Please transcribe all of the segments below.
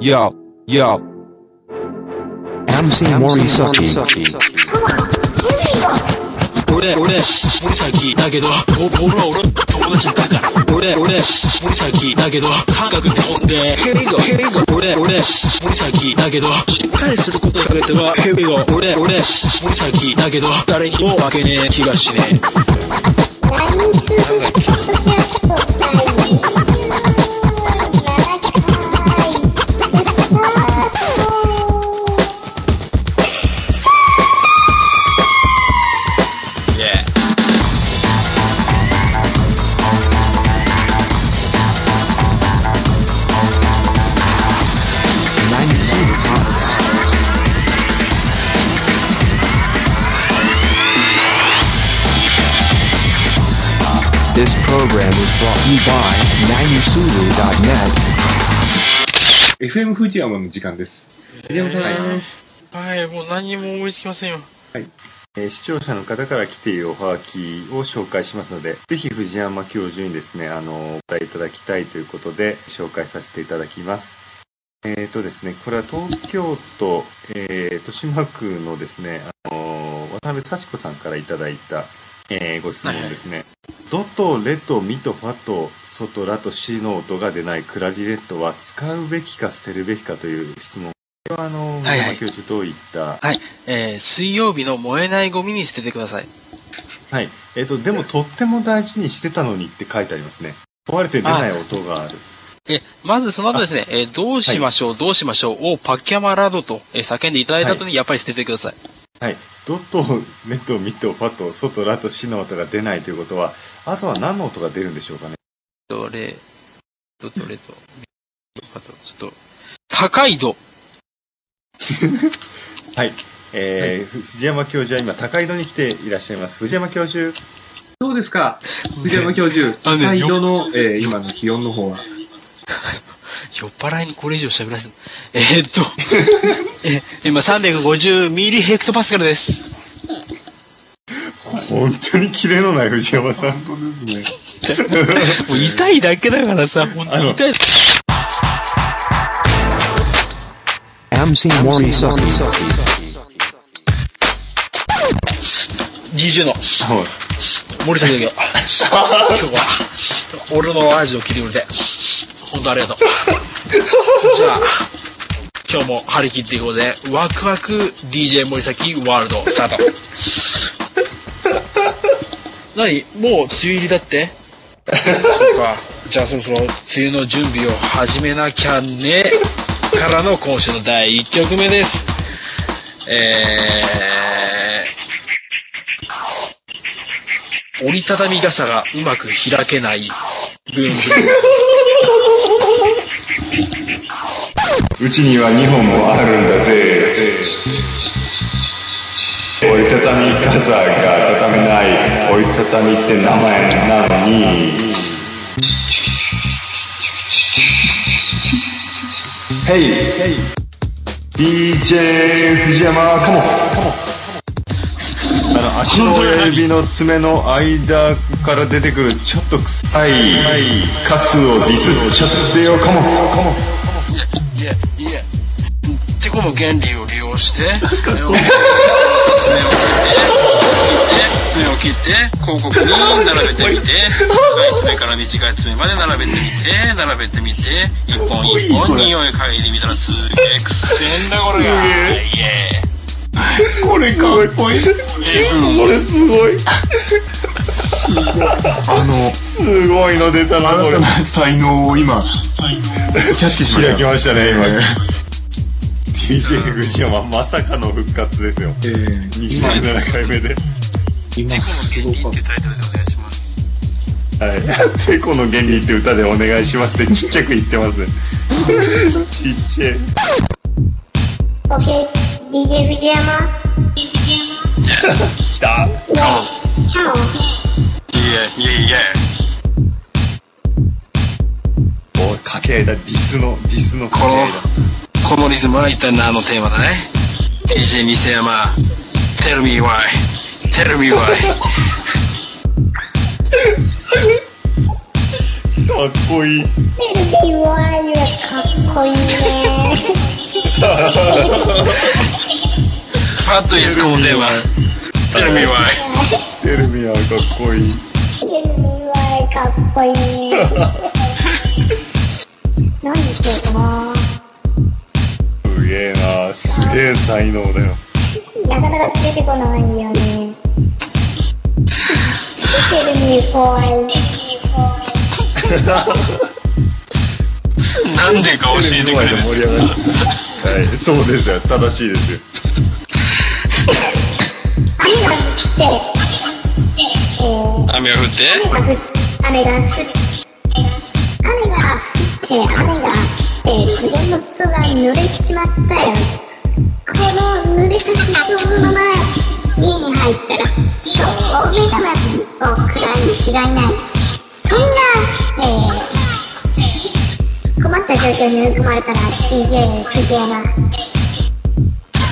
Yo, yo. MC Morisaki. 俺、俺、森崎だけど、お俺は俺の友達だから。俺、俺、森崎だけど、三角で飛んで、ヘビゴ、ヘビゴ。俺、俺、森崎だけど、しっかりすることにかけては、ヘビゴ。俺、俺、森崎だけど、誰にも負けねえ気がしねえ。To you by Nanisulu.net. FM 富士山の時間です。藤山さん、はい、もう何も思いつきませんよ。えー視聴者の方から来ているおはがきを紹介しますので、ぜひ藤山教授にですね、あの、お答えいただきたいということで、紹介させていただきます。えっ、とですね、これは東京都、えー豊島区のですね、あの、渡辺幸子さんからいただいた、えーご質問ですね。ドとレとミとファとソとラとシの音が出ないクラリネットは使うべきか捨てるべきかという質問。これはあの、はいはい教授どういった、はい、えー、水曜日の燃えないゴミに捨ててください。はい。えっ、と、でもとっても大事にしてたのにって書いてありますね。壊れて出ない音がある。え、まずその後ですね、えーどうしましょう、どうしましょうをパッキャマラドと、えー叫んでいただいた後にやっぱり捨ててください。はい。ドとレとミとファとソとラとシの音が出ないということは、あとは何の音が出るんでしょうかね。どれ、どとれと、あと、ちょっと、高い度。はい。えー藤山教授は今、高井戸に来ていらっしゃいます。藤山教授。そうですか？藤山教授、高井戸の、えー今の気温の方は。酔っ払いにこれ以上喋らせる。えーっと、え、今350ミリヘクトパスカルです。本当にキレのない藤山さん。もう痛いだけだからさ、本当に痛い。MC Morisaki. DJ のはい森崎だけど、今日は、俺のラジオ聞いてくれて、本当ありがとう。じゃあ、今日も張り切っていこうぜ。ワクワク DJ 森崎ワールドスタート。何？もう梅雨入りだって？そうか。じゃあそろそろ梅雨の準備を始めなきゃね。からの今週の第1曲目です。えー、折りたたみ傘がうまく開けないルーうちには2本もあるんだぜ。折りたたみ傘が畳めない折りたたみって名前なのに。Hey! DJ 藤山カモカモあの足の親指の爪の間から出てくるちょっと臭いカスをディスっちゃってよカモカモいやいやてこの原理を利用して爪を切って爪を切って広告に並べてみて長い爪から短い爪まで並べてみて並べてみて一本一本匂い嗅いでみたらすげえくせえんだこれが。イエこれかっこいい。これすごいあの、すごいの出たなこれ。才能を今、キャッチしました。開きましたね今。DJ 藤山まさかの復活ですよ。えー、27回目で。今すごかっってタイトルでお願いしますはい「てこの原理」って歌でお願いしますってちっちゃく言ってます。ねちっちゃい。Okay, DJ Fujiyama. 来た掛け合いだ。ディスのディスのこ掛け合いだ。のこのリズムは一体何のテーマだね。DJ 店山 Tell me why Tell me why. かっこいい。Baby, why you かっこいいね。What is この電話 Tell me why テルミはかっこいい。テルミはかっこいい。何にしようかな。すげえなすげえ才能だよ。なかなか出てこないよね。テルミフォイ。なんでか教えてくれるんです盛り上がった。はい、そうですよ。正しいですよ。雨が降って、えー、雨が降って雨が降って、雨が降って、雨が降って、ズボンの裾が濡れちまったよ。この濡れた裾のまま家に入ったら、そう目玉を食らうに違いない。そんな、えー、困った状況に追い込まれたら DJ 藤山。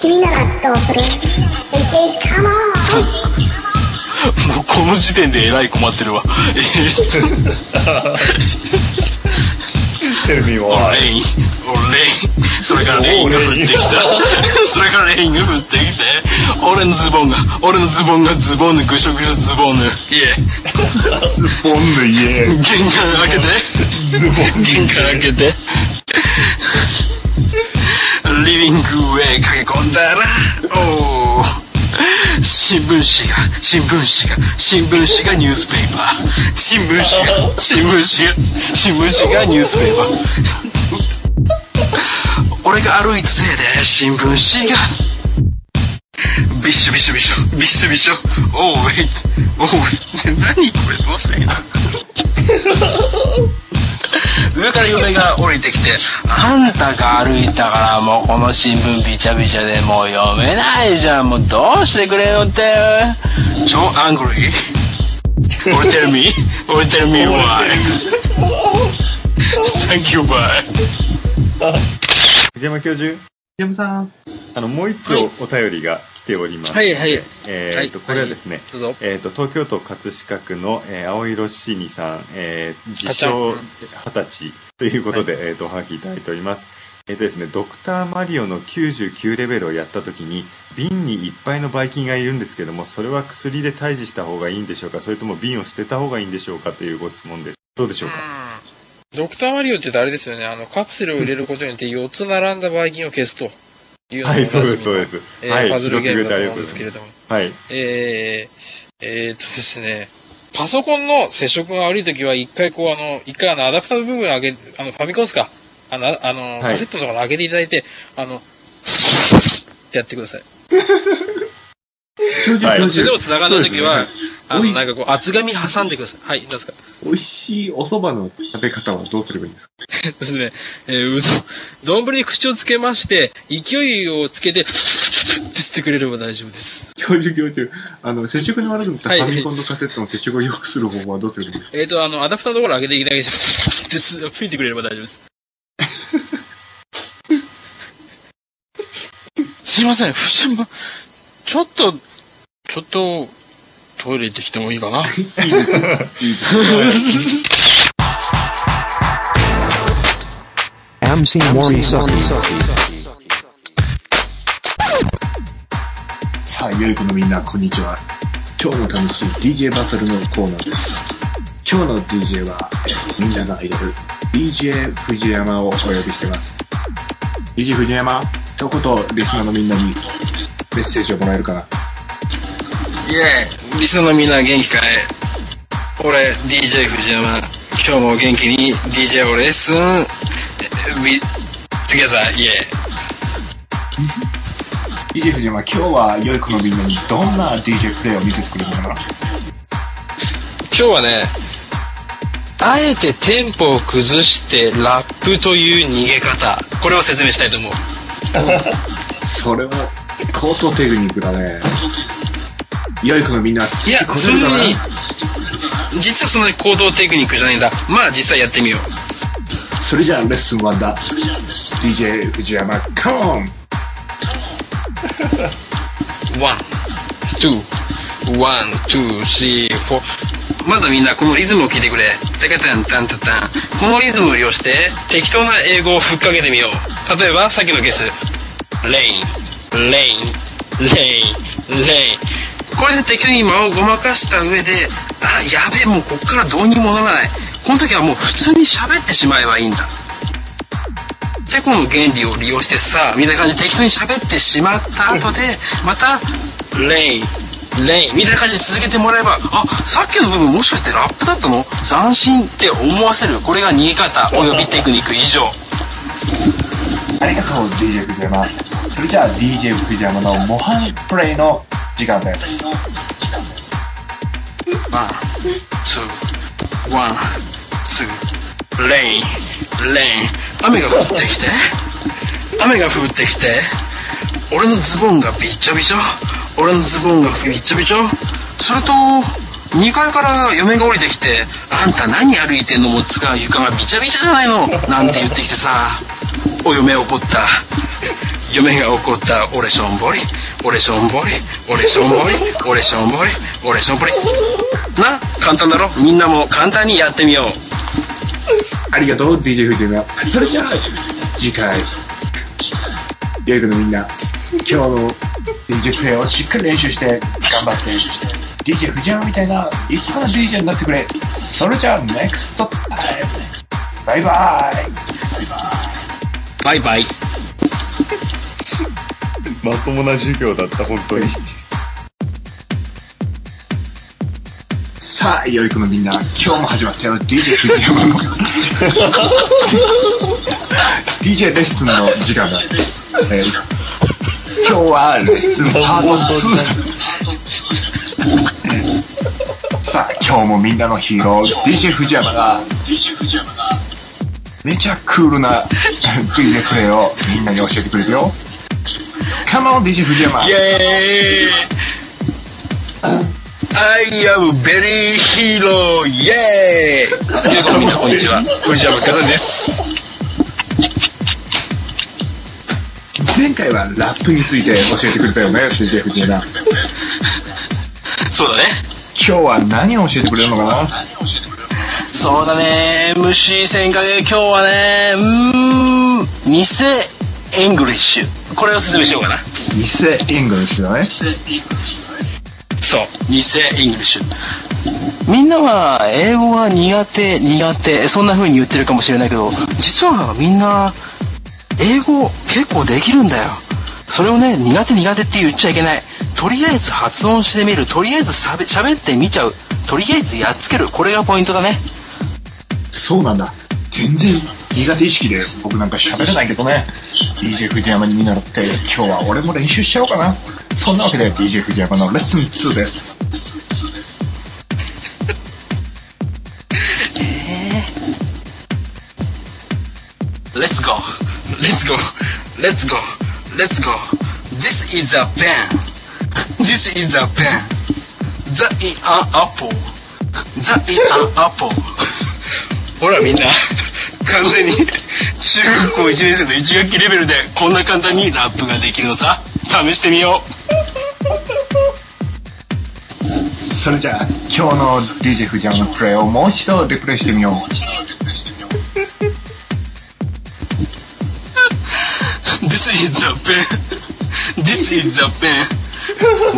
君ならどうする ?DJ come on! もうこの時点でえらい困ってるわえー テルミオは、レイン。オレインそれからレインが降ってきた。それからレインが降ってきて。俺のズボンが俺のズボンがズボンのぐしょぐしょズボンのいえ。ボンの家。玄関開けて。玄関開けて。リビングへ駆け込んだらおお新聞紙が新聞紙が新聞紙がニュースペーパー。新聞紙が新聞紙が新聞紙が newspaper。俺が歩いたせいで新聞紙がビッシュビッシュビッシュビッシュビッシュ。 Oh wait oh wait 何これ？どうしたいいの？上から嫁が降りてきて「あんたが歩いたからもうこの新聞びちゃびちゃでもう読めないじゃん。もうどうしてくれんのって。超 angry or tell me or tell me why thank you bye 藤山教授、ジェムさん。あの、もう一つおお便りが。来ております。はいはい。はいえーっと、これはですね、どうぞ。えーっと、東京都葛飾区の、えー青色シニさん、えー自称二十歳ということで、えーっと、おはがきいただいております。えーっとですね、ドクターマリオの99レベルをやった時に、瓶にいっぱいのばい菌がいるんですけども、それは薬で退治した方がいいんでしょうか？それとも瓶を捨てた方がいいんでしょうかというご質問です。どうでしょうか？ドクターマリオってあれですよね。あのカプセルを入れることによって4つ並んだばい菌を消すというのはい、そうです、そうです。えーはい、パズルゲームだと思うんですけれどもてありがとうございえー、えーっとですね、パソコンの接触が悪いときは、一回こう、あの、一回あの、アダプターの部分を上げ、あの、ファミコンですか？あの、あの、はいカセットのところ上げていただいて、あの、ってやってください。教授、はいでも。繋がんないときは、あの、なんかこう、厚紙挟んでください。はい、なんですか？美味しいお蕎麦の食べ方はどうすればいいんですか？ですね、えー、うどん、丼に口をつけまして、勢いをつけて、って吸ってくれれば大丈夫です。教授、教授。あの、接触の悪くなったはいファミコンのカセットの接触を良くする方法はどうすればいいんですか？えっ、と、あの、アダプターのところ上げていただいて、ってす吹いてくれれば大丈夫です。すいません、不審も、ちょっと、ちょっと、トイレ行ってきてもいいかな いい.さあ、良い子のみんな、こんにちは。今日も楽しい DJ バトルのコーナーです。今日の DJ は、みんなのアイドル、DJ 藤山をお呼びしてます。DJ 藤山、一言、リスナーのみんなにメッセージをもらえるかな？イエーイリスナーのみんな元気かい？俺、DJ 藤山。今日も元気に DJ をレッスン、ビ、トゥゲザー、イエーイ DJ 藤山、今日は良い子のみんなにどんな DJ プレイを見せてくれるのかな？今日はね、あえてテンポを崩してラップという逃げ方。これを説明したいと思う。それは、高等テクニックだね。良い子のみんな、いや、こそれに、実はそんなに高等テクニックじゃないんだ。まあ実際やってみよう。それじゃあレッスン1だ。DJ 藤山、 come on, one, two, one, two, three, four。まずはみんなこのリズムを聞いてくれ。タカタンタンタタン。このリズムを利用して適当な英語をふっかけてみよう。例えばさっきのケース rain rain rain rain これで適当に間をごまかした上であやべえもうこっからどうにもならない。この時はもう普通に喋ってしまえばいいんだ。てこの原理を利用してさみたいな感じで適当に喋ってしまった後でまたレイレイみたいな感じで続けてもらえばあさっきの部分もしかしてラップだったの？斬新って思わせる。これが逃げ方およびテクニック以上。ありがとう DJ 藤山。それじゃあ DJ 藤山の模範プレイの時間です one, two, one, two, rain, rain。雨が降ってきて、雨が降ってきて、俺のズボンがびっちょびちょ、俺のズボンがびっちょびちょ。それと、2階から嫁が降りてきて、あんた何歩いてんのもつか床がびちゃびちゃじゃないのなんて言ってきてさ、お嫁怒った。嫁が怒った俺しょんぼり。俺しょんぼり。俺しょんぼり。俺しょんぼり。俺しょんぼり。な簡単だろ？みんなも簡単にやってみよう。ありがとう DJ 藤山それじゃあ次回良い子のみんな今日の DJ プレイをしっかり練習して頑張って DJ 藤山みたいな立派な DJ になってくれ。それじゃあ NEXT time バイバイ。バイバイまともな授業だった本当に。さあ良い子のみんな今日も始まったよ。DJ 藤山の DJ レッスンの時間だ、えー今日はレッスンパート2だ。さあ今日もみんなのヒーロー DJ 藤山が。めちゃクールな DJ プレイをみんなに教えてくれるよ Come on DJ 藤山イエーイ。I am very hero. イエーイ良い子のみんなこんにちは。藤山和也です。前回はラップについて教えてくれたよね DJ 藤山そうだね。今日は何を教えてくれるのかな？そうだね。虫戦火で今日はねうーん偽 English これを説明しようかな。偽 English だね。そう。偽 English。みんなは英語が苦手苦手そんな風に言ってるかもしれないけど実はみんな英語結構できるんだよ。それをね苦手苦手って言っちゃいけない。とりあえず発音してみる。とりあえずしゃべ喋ってみちゃう。とりあえずやっつける。これがポイントだね。そうなんだ。全然苦手意識で僕なんか喋れないけどね。DJ 藤山に見習って今日は俺も練習しちゃおうかな。そんなわけで DJ 藤山のレッスン2です。Let's go. Let's go let's go let's go This is a pen. This is a pen. That is an apple. That is an apple. ほらみんな完全に。中学校1年生の1学期レベルでこんな簡単にラップができるのさ。試してみよそれじゃあ今日の DJ 藤山のプレイをもう一度リプレイしてみよう。This is a pen. This is a pen.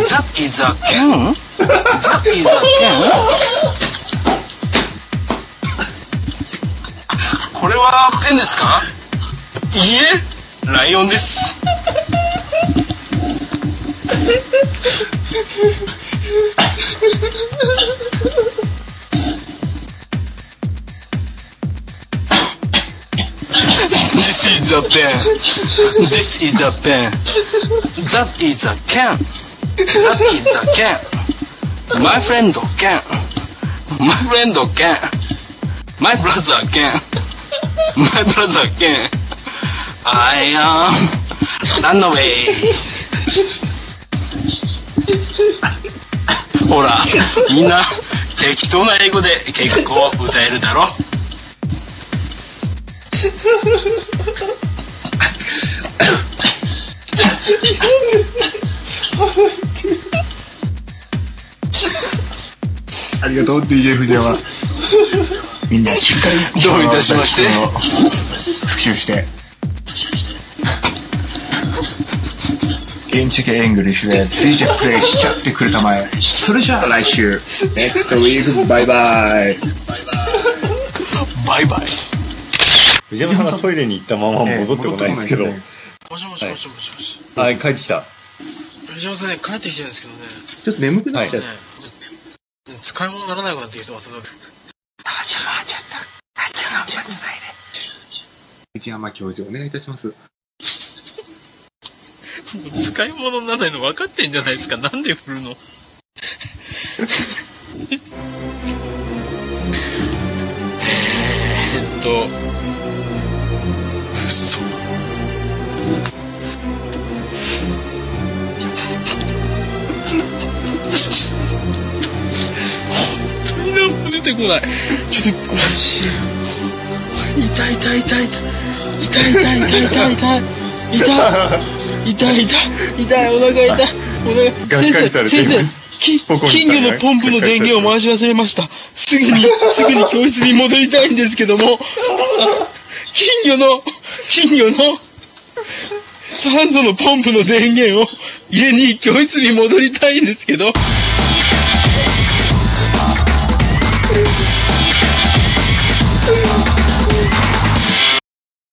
That is a can That is a can れはペンですかいいえライオンです This is a pen This is a pen That is a can That is a can My friend can My friend can My brother can My brother can I am run away ほらみんな適当な英語で結構歌えるだろ。ありがとう DJ 藤山。みんなしっかりどういたしまして復習してインチキ English で DJ プレイしちゃってくれたまえ。それじゃあ来週。Next week, バイバイ。バイバイ。藤山さんがトイレに行ったまま戻ってこないですけど。ええもしもしもしもしもし。はい、帰ってきた。藤山さんね、帰ってきてるんですけどね。ちょっと眠くなっちゃっね、使い物にならなくなってきてますよ。始まっちゃった。あ、今日つないで。藤山教授お願いいたします。もう使い物にならないの分かってんじゃないですか。なんで振るのえーっと。嘘。本当に何も出てこない。ちょっと、痛い痛い痛い。痛い。痛い痛い痛い痛い。痛い。痛い。痛い痛い。痛い。お腹痛い。お腹。先生います。きここに金魚のポンプの電源を回し忘れました。すぐにすぐに教室に戻りたいんですけども。金魚の金魚の酸素のポンプの電源を入れに教室に戻りたいんですけど